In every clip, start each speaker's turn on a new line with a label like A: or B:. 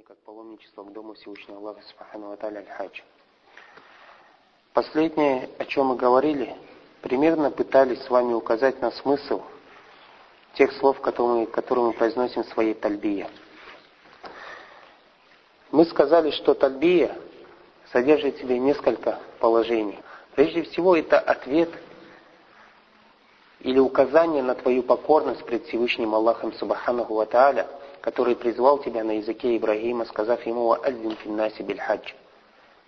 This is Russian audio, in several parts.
A: не как паломничество к Дому Всевышнего Аллаха Субхану Аталя Аль-Хадж. Последнее, о чем мы говорили, примерно пытались с вами указать на смысл тех слов, которые, которые мы произносим в своей тальбие. Мы сказали, что тальбия содержит в себе несколько положений. Прежде всего, это ответ или указание на твою покорность пред Всевышним Аллахом Субханаху Ва который призвал тебя на языке Ибрагима, сказав ему «Адзин финнаси биль хадж».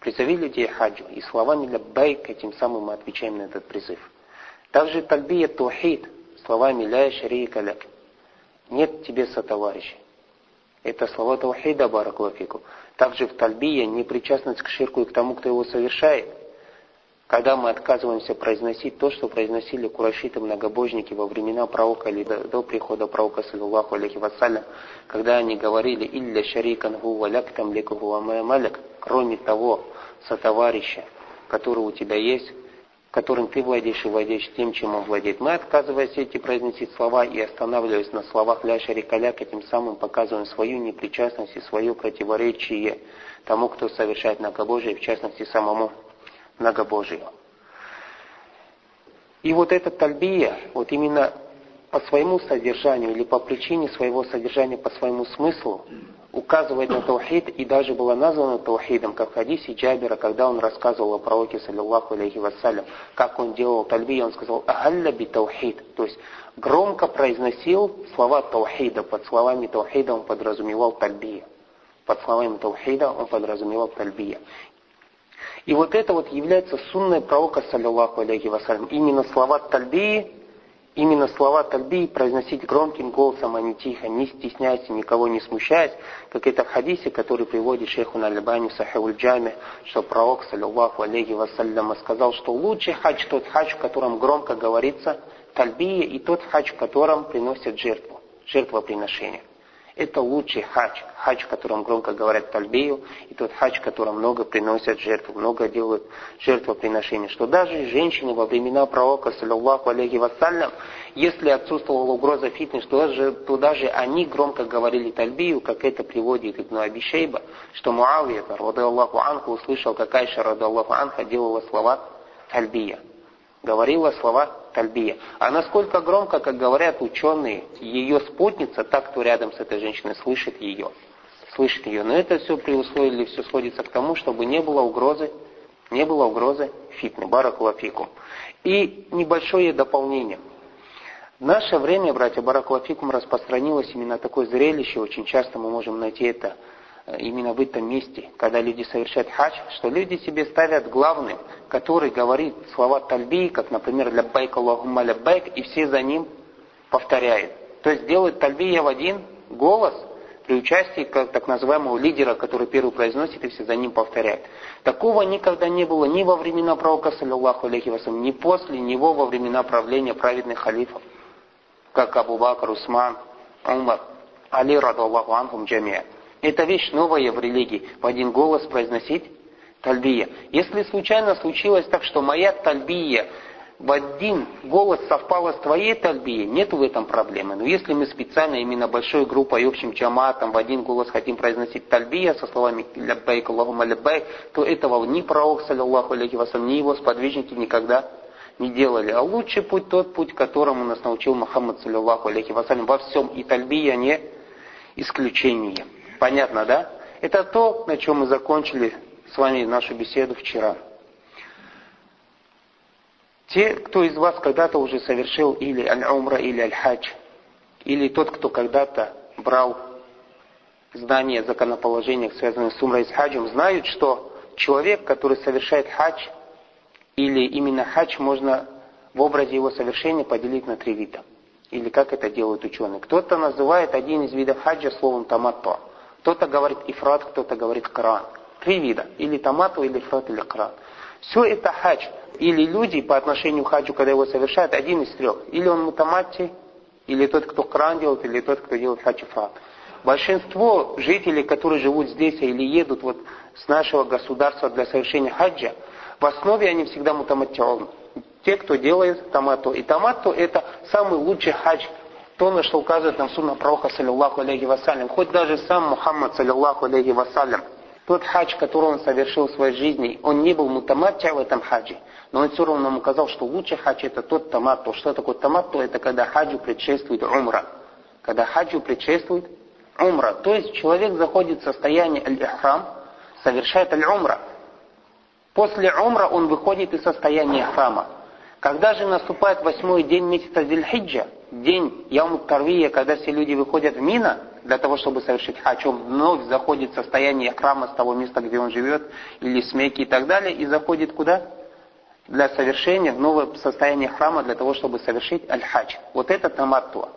A: Призови людей хаджу. И словами «ляббайк» этим самым мы отвечаем на этот призыв. Также тальбия тухид, словами «ля шарика ляк». Нет тебе сотоварища. Это слова таухида, баракулафику. Также в тальбия непричастность к ширку и к тому, кто его совершает – когда мы отказываемся произносить то, что произносили курашиты многобожники во времена пророка или до, до прихода пророка, саллиллаху алейхи вассалям, когда они говорили «Илля шарикан гу валяк там леку маляк», кроме того сотоварища, который у тебя есть, которым ты владеешь и владеешь тем, чем он владеет. Мы, отказываясь эти произносить слова и останавливаясь на словах ля шарикаляк, этим самым показываем свою непричастность и свое противоречие тому, кто совершает многобожие, в частности самому многобожию. И вот эта тальбия, вот именно по своему содержанию или по причине своего содержания, по своему смыслу, указывает на таухид и даже была названа таухидом, как в хадисе Джабера, когда он рассказывал о пророке, саллиллаху алейхи вассалям, как он делал тальби, он сказал «Агалля би таухид», то есть громко произносил слова таухида, под словами таухида он подразумевал тальбия. Под словами таухида он подразумевал тальбия. И вот это вот является сунной пророка, саллиллаху алейхи вассалям. Именно слова тальбии, именно слова тальбии произносить громким голосом, а не тихо, не стесняясь никого не смущаясь, как это в хадисе, который приводит шейху Налибани в Сахиуль Джаме, что пророк, саллиллаху алейхи вассалям, сказал, что лучший хадж тот хадж, в котором громко говорится тальбия, и тот хадж, в котором приносят жертву, жертвоприношение. Это лучший хадж, в котором громко говорят тальбию, и тот хадж, в котором много приносят жертву, много делают жертвоприношения. Что даже женщины во времена пророка, саллиллаху алейхи вассалям, если отсутствовала угроза фитны, что даже, то даже они громко говорили тальбию, как это приводит Ибн Абишейба, что Муавия, Аллаху Анху, услышал, как Айша, Аллаху Анха, делала слова тальбия говорила слова тальбия. А насколько громко, как говорят ученые, ее спутница, так кто рядом с этой женщиной слышит ее. Слышит ее. Но это все при условии, все сводится к тому, чтобы не было угрозы, не было угрозы фитны, баракулафикум. И небольшое дополнение. В наше время, братья, баракулафикум распространилось именно такое зрелище, очень часто мы можем найти это именно в этом месте, когда люди совершают хадж, что люди себе ставят главным, который говорит слова тальби, как, например, для байк Аллахумма байк, и все за ним повторяют. То есть делают тальбия в один голос при участии как, так называемого лидера, который первый произносит, и все за ним повторяют. Такого никогда не было ни во времена пророка, саллиллаху алейхи вассалам, ни после него во времена правления праведных халифов, как Абу Бакр, Усман, Умар, Али, радаллаху анхум джамия. Это вещь новая в религии. В один голос произносить тальбия. Если случайно случилось так, что моя тальбия в один голос совпала с твоей тальбией, нет в этом проблемы. Но если мы специально именно большой группой, общим джаматом в один голос хотим произносить тальбия со словами «ляббайк Аллахума ляббайк», то этого ни пророк, саллиллаху алейхи вассалам, ни его сподвижники никогда не делали. А лучший путь тот путь, которому нас научил Мухаммад, саллиллаху алейхи вассалям, во всем. И тальбия не исключение. Понятно, да? Это то, на чем мы закончили с вами нашу беседу вчера. Те, кто из вас когда-то уже совершил или аль-умра, или аль-хадж, или тот, кто когда-то брал знания законоположения, связанные с умрой и с хаджем, знают, что человек, который совершает хадж, или именно хадж можно в образе его совершения поделить на три вида. Или как это делают ученые. Кто-то называет один из видов хаджа словом таматто. Кто-то говорит ифрат, кто-то говорит кран. Три вида. Или томату, или ифрат, или кран. Все это хадж. Или люди по отношению к хаджу, когда его совершают, один из трех. Или он мутаматти, или тот, кто кран делает, или тот, кто делает хадж ифрат. Большинство жителей, которые живут здесь или едут вот с нашего государства для совершения хаджа, в основе они всегда мутаматтион. Те, кто делает томату. И томату это самый лучший хадж то, на что указывает нам сунна пророка, саллиллаху алейхи вассалям, хоть даже сам Мухаммад, саллиллаху алейхи вассалям, тот хадж, который он совершил в своей жизни, он не был мутамаття в этом хаджи, но он все равно нам указал, что лучший хадж это тот тамат. То что такое тамат? То это когда хаджу предшествует умра. Когда хаджу предшествует умра. То есть человек заходит в состояние аль-ихрам, совершает аль-умра. После умра он выходит из состояния храма. Когда же наступает восьмой день месяца Зильхиджа, день Яум Тарвия, когда все люди выходят в Мина для того, чтобы совершить хадж, он вновь заходит в состояние храма с того места, где он живет, или с Мекки и так далее, и заходит куда? Для совершения в новое состояние храма для того, чтобы совершить аль-хадж. Вот это таматтуа.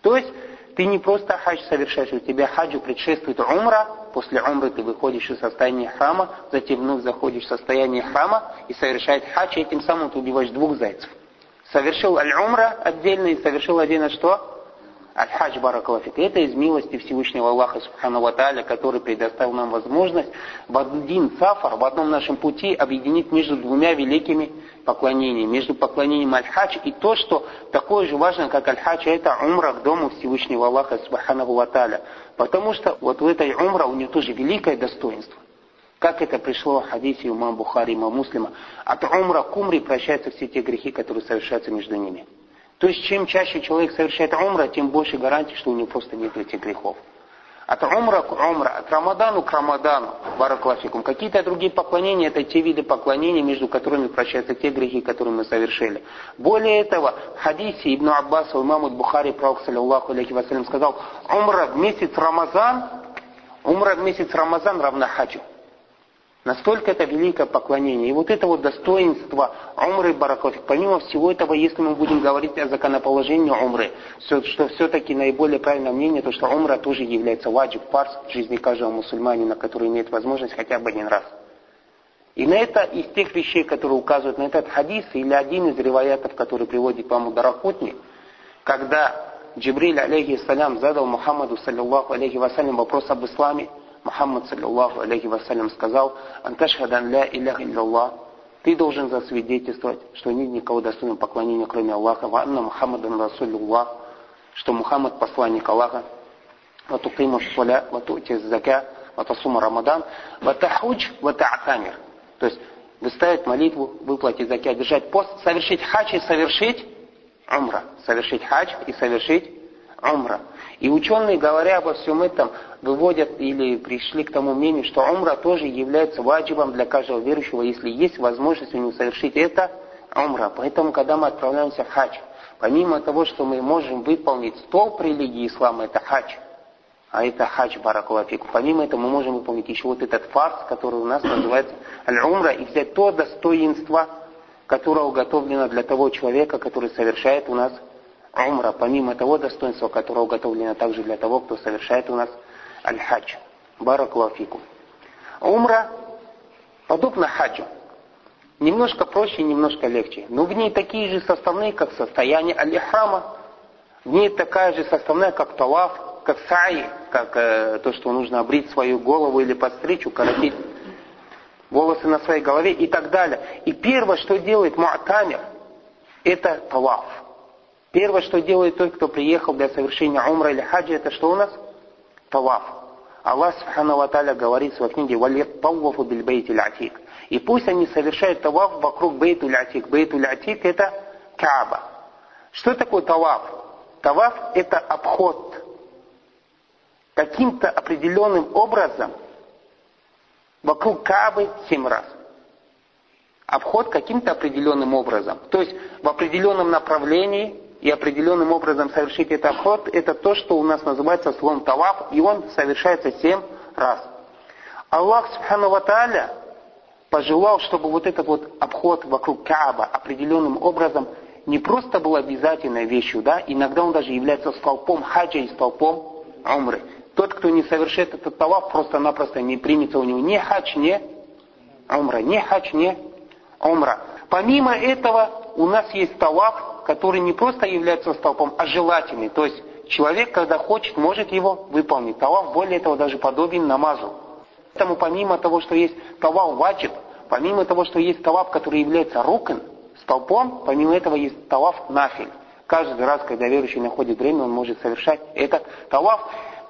A: То есть ты не просто хадж совершаешь, у тебя хаджу предшествует умра, после умры ты выходишь из состояния храма, затем вновь заходишь в состояние храма и совершаешь хадж, и этим самым ты убиваешь двух зайцев. Совершил аль-умра отдельно и совершил отдельно что? Аль-Хадж Баракалафик. Это из милости Всевышнего Аллаха Субхану Ваталя, который предоставил нам возможность в один сафар, в одном нашем пути объединить между двумя великими поклонениями. Между поклонением Аль-Хадж и то, что такое же важно, как Аль-Хадж, это умра к дому Всевышнего Аллаха Субхану Ваталя. Потому что вот в этой умра у нее тоже великое достоинство. Как это пришло в хадисе имам Бухари, имам Муслима. От умра к умре прощаются все те грехи, которые совершаются между ними. То есть, чем чаще человек совершает умра, тем больше гарантий, что у него просто нет этих грехов. От умра к умра, от рамадану к рамадану, бараклафикум. Какие-то другие поклонения, это те виды поклонений, между которыми прощаются те грехи, которые мы совершили. Более этого, в хадисе Ибн Аббаса, имаму Бухари, пророк, саллиллаху алейхи вассалям, сказал, умра в месяц Рамазан, умра в месяц Рамазан равна хаджу. Настолько это великое поклонение. И вот это вот достоинство умры баракофик. Помимо всего этого, если мы будем говорить о законоположении умры, что все-таки наиболее правильное мнение, то что умра тоже является ваджиб, парс в жизни каждого мусульманина, который имеет возможность хотя бы один раз. И на это из тех вещей, которые указывают на этот хадис, или один из реваятов, который приводит вам Дарахутни, когда Джибриль, алейхиссалям, задал Мухаммаду, саллиллаху алейхи вассалям, вопрос об исламе, Мухаммад, саллиллаху алейхи вассалям, сказал, «Анташхадан ля илях илляллах». Ты должен засвидетельствовать, что нет никого достойного поклонения, кроме Аллаха. Ва анна Мухаммадан Расулюллах, что Мухаммад посланник Аллаха. Ва тукиму шуля, ва ту'ти зака, ва Рамадан, ва тахудж. То есть выставить молитву, выплатить закят, держать пост, совершить хадж и совершить умра. Совершить хадж и совершить умра. И ученые, говоря обо всем этом, выводят или пришли к тому мнению, что умра тоже является ваджибом для каждого верующего, если есть возможность у него совершить это умра. Поэтому, когда мы отправляемся в хадж, помимо того, что мы можем выполнить столб религии ислама, это хадж, а это хадж баракулафик. Помимо этого мы можем выполнить еще вот этот фарс, который у нас называется аль-умра, и взять то достоинство, которое уготовлено для того человека, который совершает у нас умра, помимо того достоинства, которое уготовлено также для того, кто совершает у нас аль-хадж. Баракулафику. Умра подобно хаджу. Немножко проще, немножко легче. Но в ней такие же составные, как состояние аль-ихрама. В ней такая же составная, как талаф, как саи, как э, то, что нужно обрить свою голову или подстричь, укоротить волосы на своей голове и так далее. И первое, что делает муатамир, это талаф. Первое, что делает тот, кто приехал для совершения умра или хаджа, это что у нас? Талаф. Аллах Субхану Ва говорит в своей книге «Валет талвафу биль бейтиль атик». И пусть они совершают талаф вокруг бейтуль атик. Бейтуль атик это Кааба. Что такое талаф? Талаф это обход. Каким-то определенным образом вокруг Каабы семь раз обход каким-то определенным образом. То есть в определенном направлении и определенным образом совершить этот обход, это то, что у нас называется словом таваф, и он совершается семь раз. Аллах Субхану Ва пожелал, чтобы вот этот вот обход вокруг Кааба определенным образом не просто был обязательной вещью, да, иногда он даже является столпом хаджа и столпом умры. Тот, кто не совершит этот таваф, просто-напросто не примется у него ни хадж, ни умра, ни хадж, ни умра. Помимо этого, у нас есть таваф, который не просто является столпом, а желательный. То есть человек, когда хочет, может его выполнить. Таваф, более того, даже подобен намазу. Поэтому помимо того, что есть таваф ваджиб, помимо того, что есть таваф, который является рукн, столпом, помимо этого есть таваф нафиль. Каждый раз, когда верующий находит время, он может совершать этот таваф.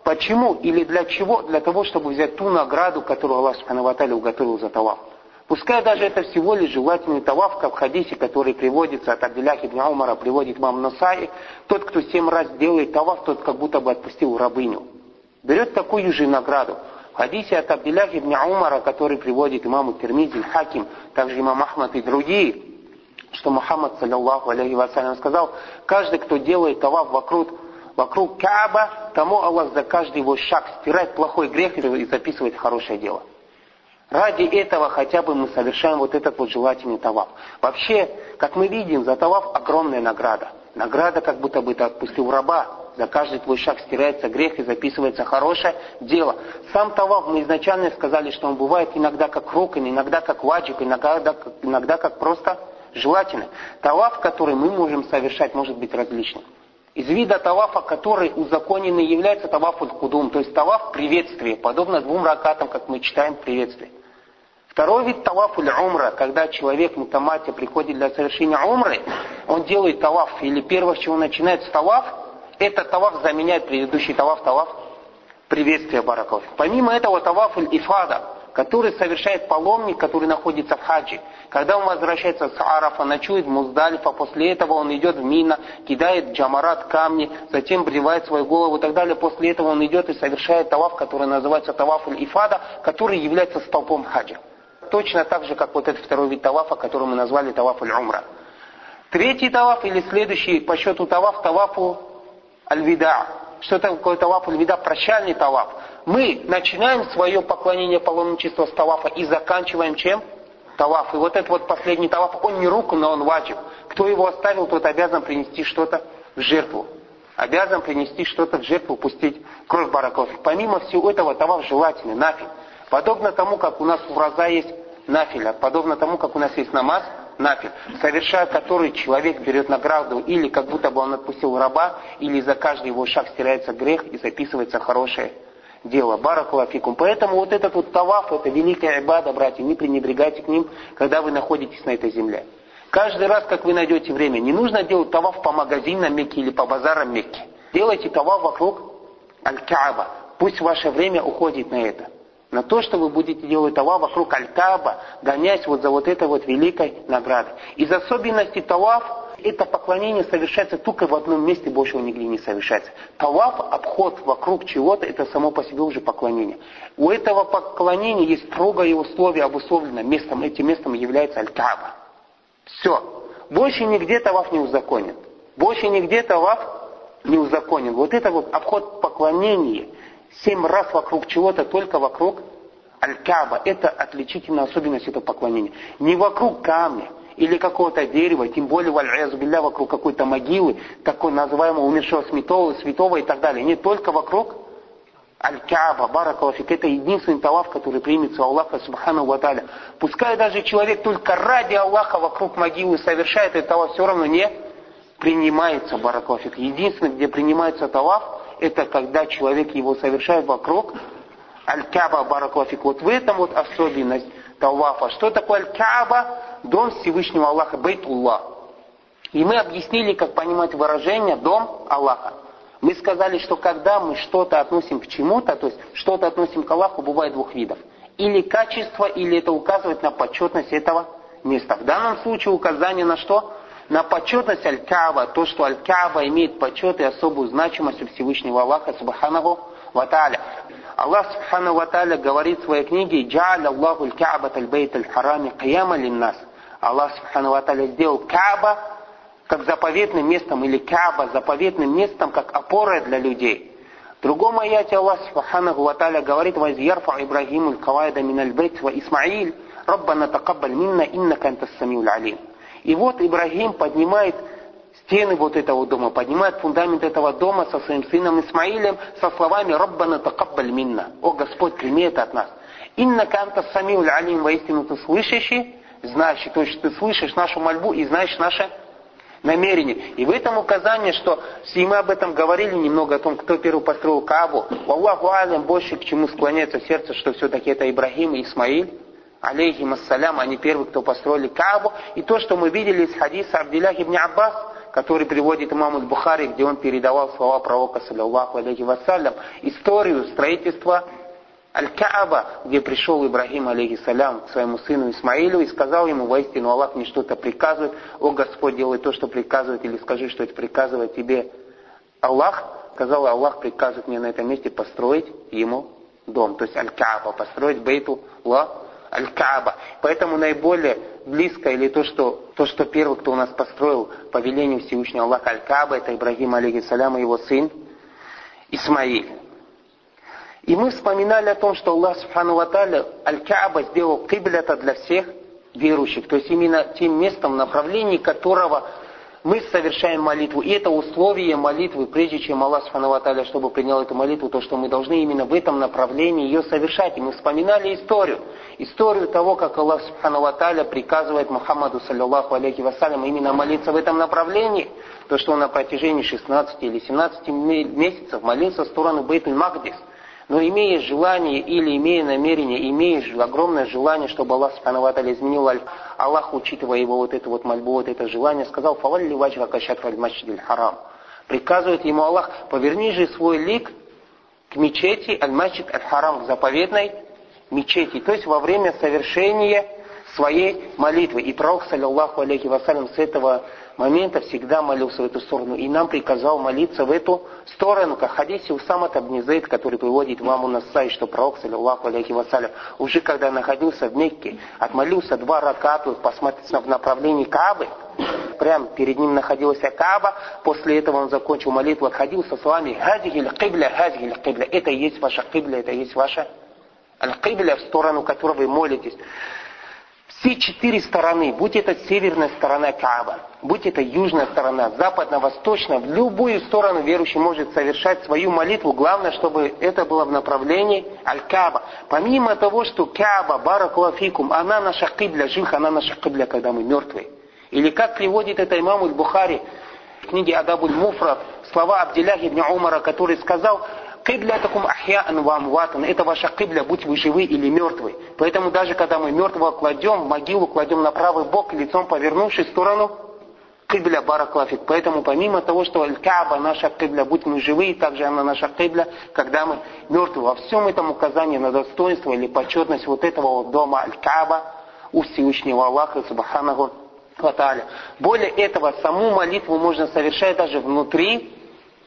A: Почему или для чего? Для того, чтобы взять ту награду, которую Аллах Субхану уготовил за таваф. Пускай даже это всего лишь желательный таваф, как в хадисе, который приводится от Абдилях ибн Умара, приводит мам Насаи, тот, кто семь раз делает таваф, тот как будто бы отпустил рабыню. Берет такую же награду. В хадисе от Абдилях ибн Умара, который приводит имаму Термизи, Хаким, также имам Ахмад и другие, что Мухаммад, саллиллаху алейхи вассалям, сказал, каждый, кто делает таваф вокруг, вокруг Кааба, тому Аллах за каждый его шаг стирает плохой грех и записывает хорошее дело. Ради этого хотя бы мы совершаем вот этот вот желательный таваф. Вообще, как мы видим, за таваф огромная награда. Награда, как будто бы ты отпустил раба. За каждый твой шаг стирается грех и записывается хорошее дело. Сам таваф мы изначально сказали, что он бывает иногда как рукин, иногда как ваджиб, иногда, иногда как просто желательный. Таваф, который мы можем совершать, может быть различным. Из вида тавафа, который узаконенный, является таваф кудум, то есть таваф приветствия, подобно двум ракатам, как мы читаем приветствие. Второй вид таваф или умра, когда человек мутамати приходит для совершения умры, он делает таваф, или первое, с чего начинает с таваф, это таваф заменяет предыдущий таваф, таваф приветствия бараков. Помимо этого таваф ифада, который совершает паломник, который находится в хаджи. Когда он возвращается с Арафа, ночует в Муздалифа, после этого он идет в Мина, кидает джамарат камни, затем бривает свою голову и так далее. После этого он идет и совершает таваф, который называется таваф ифада, который является столпом хаджа точно так же, как вот этот второй вид тавафа, который мы назвали таваф аль-умра. Третий таваф или следующий по счету таваф, тавафу аль-вида. Что такое таваф аль-вида? Прощальный таваф. Мы начинаем свое поклонение паломничества с тавафа и заканчиваем чем? Таваф. И вот этот вот последний таваф, он не руку, но он ваджиб. Кто его оставил, тот обязан принести что-то в жертву. Обязан принести что-то в жертву, пустить кровь бараков. Помимо всего этого, таваф желательный, нафиг. Подобно тому, как у нас у Раза есть нафиля, подобно тому, как у нас есть намаз, нафиль, совершая который человек берет награду, или как будто бы он отпустил раба, или за каждый его шаг стирается грех и записывается хорошее дело. Баракулафикум. Поэтому вот этот вот таваф, это великая ибада, братья, не пренебрегайте к ним, когда вы находитесь на этой земле. Каждый раз, как вы найдете время, не нужно делать таваф по магазинам Мекки или по базарам Мекки. Делайте таваф вокруг Аль-Кааба. Пусть ваше время уходит на это на то, что вы будете делать таваф вокруг Аль-Каба, гонясь вот за вот этой вот великой наградой. Из особенностей таваф это поклонение совершается только в одном месте, больше нигде не совершается. Таваф, обход вокруг чего-то, это само по себе уже поклонение. У этого поклонения есть строгое условие обусловлено местом. Этим местом является Аль-Кааба. Все. Больше нигде таваф не узаконен. Больше нигде таваф не узаконен. Вот это вот обход поклонения – семь раз вокруг чего-то, только вокруг Аль-Каба. Это отличительная особенность этого поклонения. Не вокруг камня или какого-то дерева, тем более валь вокруг какой-то могилы, такой называемого умершего святого, святого и так далее. Не только вокруг Аль-Кааба, Баракалафик, это единственный талав, который примется у Аллаха Субхану Ваталя. Пускай даже человек только ради Аллаха вокруг могилы совершает этот талав, все равно не принимается Баракалафик. Единственное, где принимается талав, это когда человек его совершает вокруг Аль-Каба Бараклафик. Вот в этом вот особенность Тавафа. Что такое Аль-Каба? Дом Всевышнего Аллаха, Бейтуллах. И мы объяснили, как понимать выражение «дом Аллаха». Мы сказали, что когда мы что-то относим к чему-то, то есть что-то относим к Аллаху, бывает двух видов. Или качество, или это указывает на почетность этого места. В данном случае указание на что? на почетность Аль-Кааба, то, что Аль-Кааба имеет почет и особую значимость у Всевышнего Аллаха Субханаху Ваталя. Аллах Субханаху Ваталя говорит в своей книге «Джа'аля Аллаху Аль-Кааба Таль-Бейт Аль-Харами Кияма Линнас». Аллах Субханаху Ваталя сделал Кааба как заповедным местом, или Кааба заповедным местом, как опорой для людей. В другом аяте Аллах Субханаху Ваталя говорит «Вайз ярфа Ибрагиму аль-Кавайда мин аль-Бейт ва Исмаиль, Раббана такаббаль минна иннака антас самиул алим». И вот Ибрагим поднимает стены вот этого дома, поднимает фундамент этого дома со своим сыном Исмаилем со словами «Раббана такаббаль минна». «О Господь, прими это от нас». «Инна канта самиуль алим» воистину ты слышащий, знающий, то есть ты слышишь нашу мольбу и знаешь наше намерение. И в этом указание, что все мы об этом говорили немного, о том, кто первый построил Кабу. Аллаху алям больше к чему склоняется сердце, что все-таки это Ибрагим и Исмаиль алейхим ассалям, они первые, кто построили Каабу. И то, что мы видели из хадиса Абдиллах ибн Аббас, который приводит имам Бухари, где он передавал слова пророка, саллиллаху алейхи вассалям, историю строительства Аль-Кааба, где пришел Ибрагим, алейхиссалям, к своему сыну Исмаилю и сказал ему, воистину Аллах мне что-то приказывает, о Господь, делай то, что приказывает, или скажи, что это приказывает тебе Аллах. Сказал, Аллах приказывает мне на этом месте построить ему дом, то есть Аль-Кааба, построить Бейту Ла Аль-Кааба. Поэтому наиболее близко, или то что, то, что первый, кто у нас построил по велению Всевышнего Аллаха Аль-Кааба, это Ибрагим, алейхиссалям, и его сын Исмаиль. И мы вспоминали о том, что Аллах Субхану Ваталя Аль-Кааба сделал киблята для всех верующих. То есть именно тем местом, направлении которого мы совершаем молитву. И это условие молитвы, прежде чем Аллах Субхану Ваталя, чтобы принял эту молитву, то, что мы должны именно в этом направлении ее совершать. И мы вспоминали историю. Историю того, как Аллах Субхану Ваталя приказывает Мухаммаду, саллиллаху алейхи вассалям, именно молиться в этом направлении. То, что он на протяжении 16 или 17 месяцев молился в сторону Бейтуль Магдис – но имея желание или имея намерение, имея огромное желание, чтобы Аллах Субхану изменил Аллах, учитывая его вот это вот мольбу, вот это желание, сказал, «Фавалли ваджха кашатра харам». Приказывает ему Аллах, поверни же свой лик к мечети аль-масджид аль-харам, к заповедной мечети, то есть во время совершения своей молитвы. И пророк, саллиллаху алейхи вассалям, с этого момента всегда молился в эту сторону. И нам приказал молиться в эту сторону, как хадисе Усама Табнизейд, который приводит вам у нас сайт, что пророк, саллиллаху алейхи вассалям, уже когда находился в Мекке, отмолился два раката, посмотрел в направлении Каабы, прямо перед ним находилась Кааба, после этого он закончил молитву, отходил со словами «Хазихи кибля, хазихи кибля». Это и есть ваша кибля, это и есть ваша аль-кибля, в сторону которой вы молитесь. Все четыре стороны, будь это северная сторона Кааба, будь это южная сторона, западно-восточная, в любую сторону верующий может совершать свою молитву. Главное, чтобы это было в направлении Аль-Кааба. Помимо того, что Кааба, Баракулафикум, она наша кибля, жих, она наша кибля, когда мы мертвые. Или как приводит это имам Аль-Бухари в книге Адабуль Муфрат, слова Абдилях ибн Умара, который сказал, Кибля таком ахьяан вам ватан. Это ваша кибля, будь вы живы или мертвы. Поэтому даже когда мы мертвого кладем, могилу кладем на правый бок, лицом повернувшись в сторону кибля бараклафик. Поэтому помимо того, что Аль-Кааба наша кибля, будь мы живы, также она наша кибля, когда мы мертвы. Во всем этом указании на достоинство или почетность вот этого вот дома Аль-Кааба у Всевышнего Аллаха Субханаху Ваталя. Более этого, саму молитву можно совершать даже внутри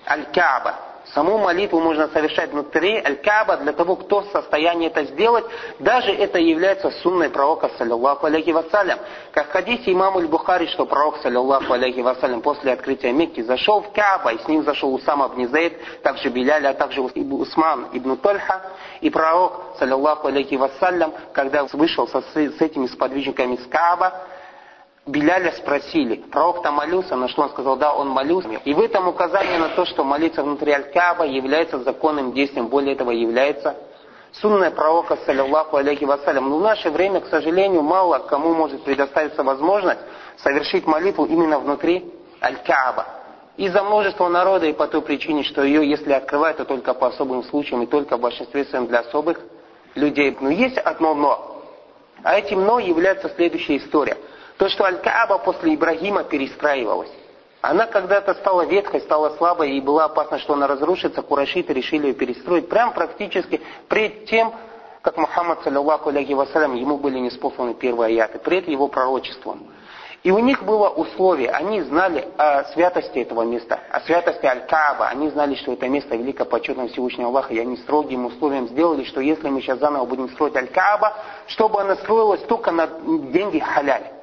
A: Аль-Кааба. Саму молитву можно совершать внутри Аль-Каба для того, кто в состоянии это сделать. Даже это является сунной пророка, саллиллаху алейхи вассалям. Как в хадисе имаму Аль-Бухари, что пророк, саллиллаху алейхи вассалям, после открытия Мекки зашел в Кааба, и с ним зашел Усам ибн Зейд, также Биляля, а также Усман ибн Тольха. И пророк, саллиллаху алейхи вассалям, когда вышел со, с этими сподвижниками из Кааба, Беляля спросили, пророк там молился, на что он сказал, да, он молился. И в этом указание на то, что молиться внутри Аль-Кааба является законным действием, более этого является сунная пророка, саллиллаху алейхи вассалям. Но в наше время, к сожалению, мало кому может предоставиться возможность совершить молитву именно внутри Аль-Кааба. Из-за множества народа и по той причине, что ее, если открывают, то только по особым случаям и только в большинстве своем для особых людей. Но есть одно но. А этим но является следующая история – то, что Аль-Кааба после Ибрагима перестраивалась. Она когда-то стала ветхой, стала слабой, и была опасна, что она разрушится. Курашиты решили ее перестроить. Прям практически пред тем, как Мухаммад, саллиллаху алейхи вассалям, ему были неспосланы первые аяты, пред его пророчеством. И у них было условие, они знали о святости этого места, о святости Аль-Кааба, они знали, что это место велико почетно Всевышнего Аллаха, и они строгим условием сделали, что если мы сейчас заново будем строить Аль-Кааба, чтобы она строилась только на деньги халяль.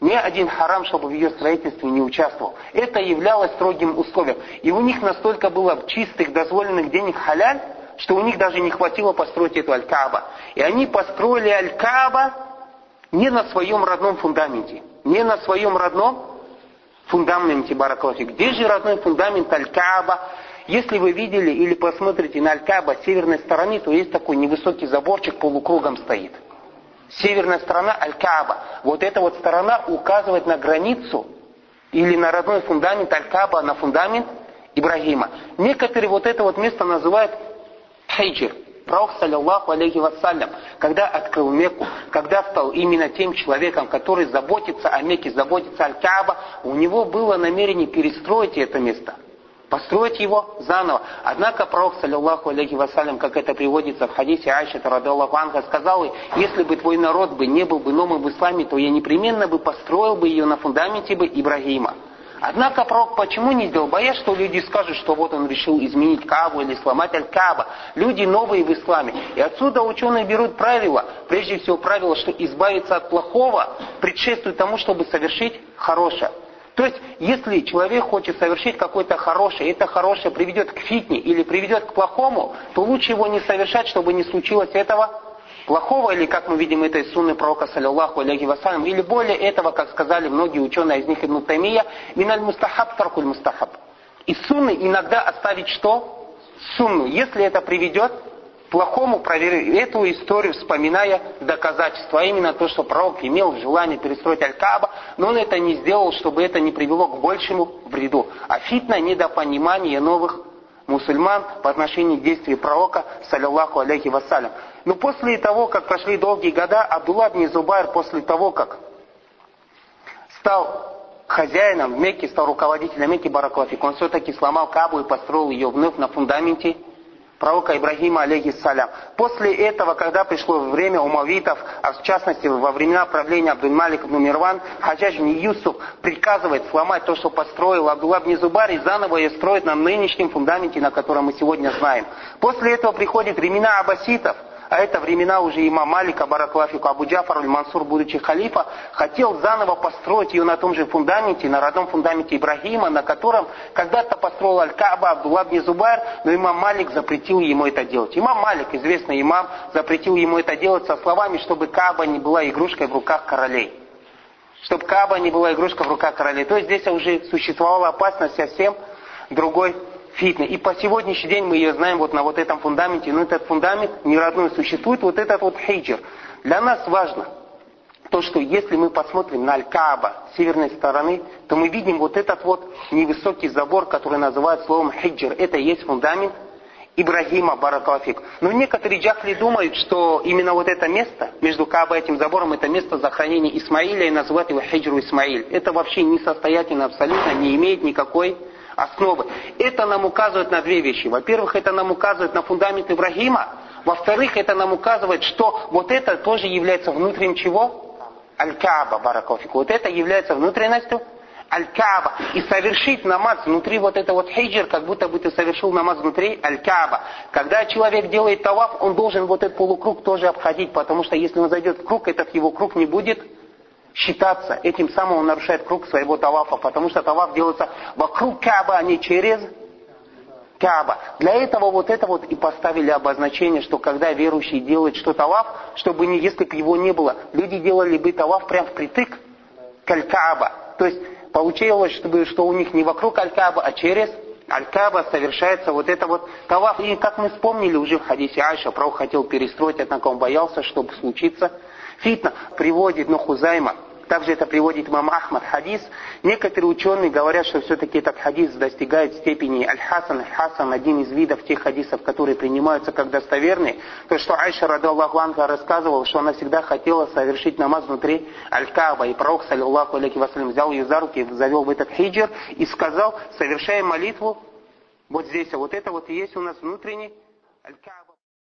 A: Ни один харам, чтобы в ее строительстве не участвовал. Это являлось строгим условием. И у них настолько было чистых, дозволенных денег халяль, что у них даже не хватило построить эту Аль-Кааба. И они построили Аль-Кааба не на своем родном фундаменте. Не на своем родном фундаменте Баракалафи. Где же родной фундамент Аль-Кааба? Если вы видели или посмотрите на Аль-Кааба северной стороны, то есть такой невысокий заборчик полукругом стоит северная сторона Аль-Кааба. Вот эта вот сторона указывает на границу или на родной фундамент Аль-Кааба, на фундамент Ибрагима. Некоторые вот это вот место называют Хейджир. Пророк, саллиллаху алейхи вассалям, когда открыл Мекку, когда стал именно тем человеком, который заботится о Мекке, заботится о Кааба, у него было намерение перестроить это место – построить его заново. Однако пророк, саллиллаху алейхи вассалям, как это приводится в хадисе Айши Радаллаху Анха, сказал, если бы твой народ бы не был бы новым в исламе, то я непременно бы построил бы ее на фундаменте бы Ибрагима. Однако пророк почему не сделал? Боясь, что люди скажут, что вот он решил изменить Кабу или сломать Аль-Каба. Люди новые в исламе. И отсюда ученые берут правило. Прежде всего правило, что избавиться от плохого предшествует тому, чтобы совершить хорошее. То есть, если человек хочет совершить какое-то хорошее, и это хорошее приведет к фитне или приведет к плохому, то лучше его не совершать, чтобы не случилось этого плохого, или как мы видим это из сунны пророка, саллиллаху алейхи вассалям, или более этого, как сказали многие ученые из них Ибн Таймия, миналь мустахаб таркуль мустахаб. Из сунны иногда оставить что? Сунну, если это приведет плохому проверили эту историю, вспоминая доказательства, а именно то, что пророк имел желание перестроить Аль-Кааба, но он это не сделал, чтобы это не привело к большему вреду. А фитна недопонимание новых мусульман по отношению к действию пророка, саллиллаху алейхи вассалям. Но после того, как прошли долгие года, Абдулла ибн Зубайр после того, как стал хозяином в стал руководителем Мекки Бараклафик, он все-таки сломал Кабу и построил ее вновь на фундаменте пророка Ибрагима, алейхиссалям. После этого, когда пришло время умавитов, а в частности во времена правления Абдуль-Малик ибн Мирван, Хаджадж ибн Юсуф приказывает сломать то, что построил Абдулла ибн Зубар, и заново ее строить на нынешнем фундаменте, на котором мы сегодня знаем. После этого приходят времена аббаситов – а это времена уже имам Малика, Бараклафику, Абу Джафар, Аль-Мансур, будучи халифа, хотел заново построить ее на том же фундаменте, на родном фундаменте Ибрагима, на котором когда-то построил Аль-Каба Абдулла бни Зубайр, но имам Малик запретил ему это делать. Имам Малик, известный имам, запретил ему это делать со словами, чтобы Каба не была игрушкой в руках королей чтобы Каба не была игрушкой в руках королей. То есть здесь уже существовала опасность совсем другой фитны. И по сегодняшний день мы ее знаем вот на вот этом фундаменте. Но этот фундамент не родной существует, вот этот вот хейджер. Для нас важно то, что если мы посмотрим на Аль-Кааба северной стороны, то мы видим вот этот вот невысокий забор, который называют словом хейджер. Это и есть фундамент Ибрагима Баракалафик. Но некоторые джахли думают, что именно вот это место, между Кааба и этим забором, это место захоронения Исмаиля и называют его хиджру Исмаиль. Это вообще несостоятельно абсолютно, не имеет никакой основы. Это нам указывает на две вещи. Во-первых, это нам указывает на фундамент Ибрагима. Во-вторых, это нам указывает, что вот это тоже является внутренним чего? Аль-Кааба, Баракофику. Вот это является внутренностью Аль-Кааба. И совершить намаз внутри вот это вот хейджер, как будто бы ты совершил намаз внутри Аль-Кааба. Когда человек делает таваф, он должен вот этот полукруг тоже обходить, потому что если он зайдет в круг, этот его круг не будет считаться. Этим самым он нарушает круг своего тавафа, потому что таваф делается вокруг Кааба, а не через Кааба. Для этого вот это вот и поставили обозначение, что когда верующий делает что таваф, чтобы не, если бы его не было, люди делали бы таваф прям впритык к Аль-Кааба. То есть получилось, чтобы, что у них не вокруг Аль-Кааба, а через Аль-Каба совершается вот это вот таваф. И как мы вспомнили уже в хадисе Айша, пророк хотел перестроить, однако он боялся, чтобы случиться Фитна приводит Нухузайма, также это приводит имам Ахмад хадис. Некоторые ученые говорят, что все-таки этот хадис достигает степени аль-хасан. Аль-хасан один из видов тех хадисов, которые принимаются как достоверные. То, что Айша, рады Аллаху Анха, рассказывала, что она всегда хотела совершить намаз внутри Аль-Каба. И пророк, саллиллаху алейхи вассалям, взял ее за руки, завел в этот хиджр и сказал, совершая молитву, вот здесь, а вот это вот и есть у нас внутренний Аль-Каба.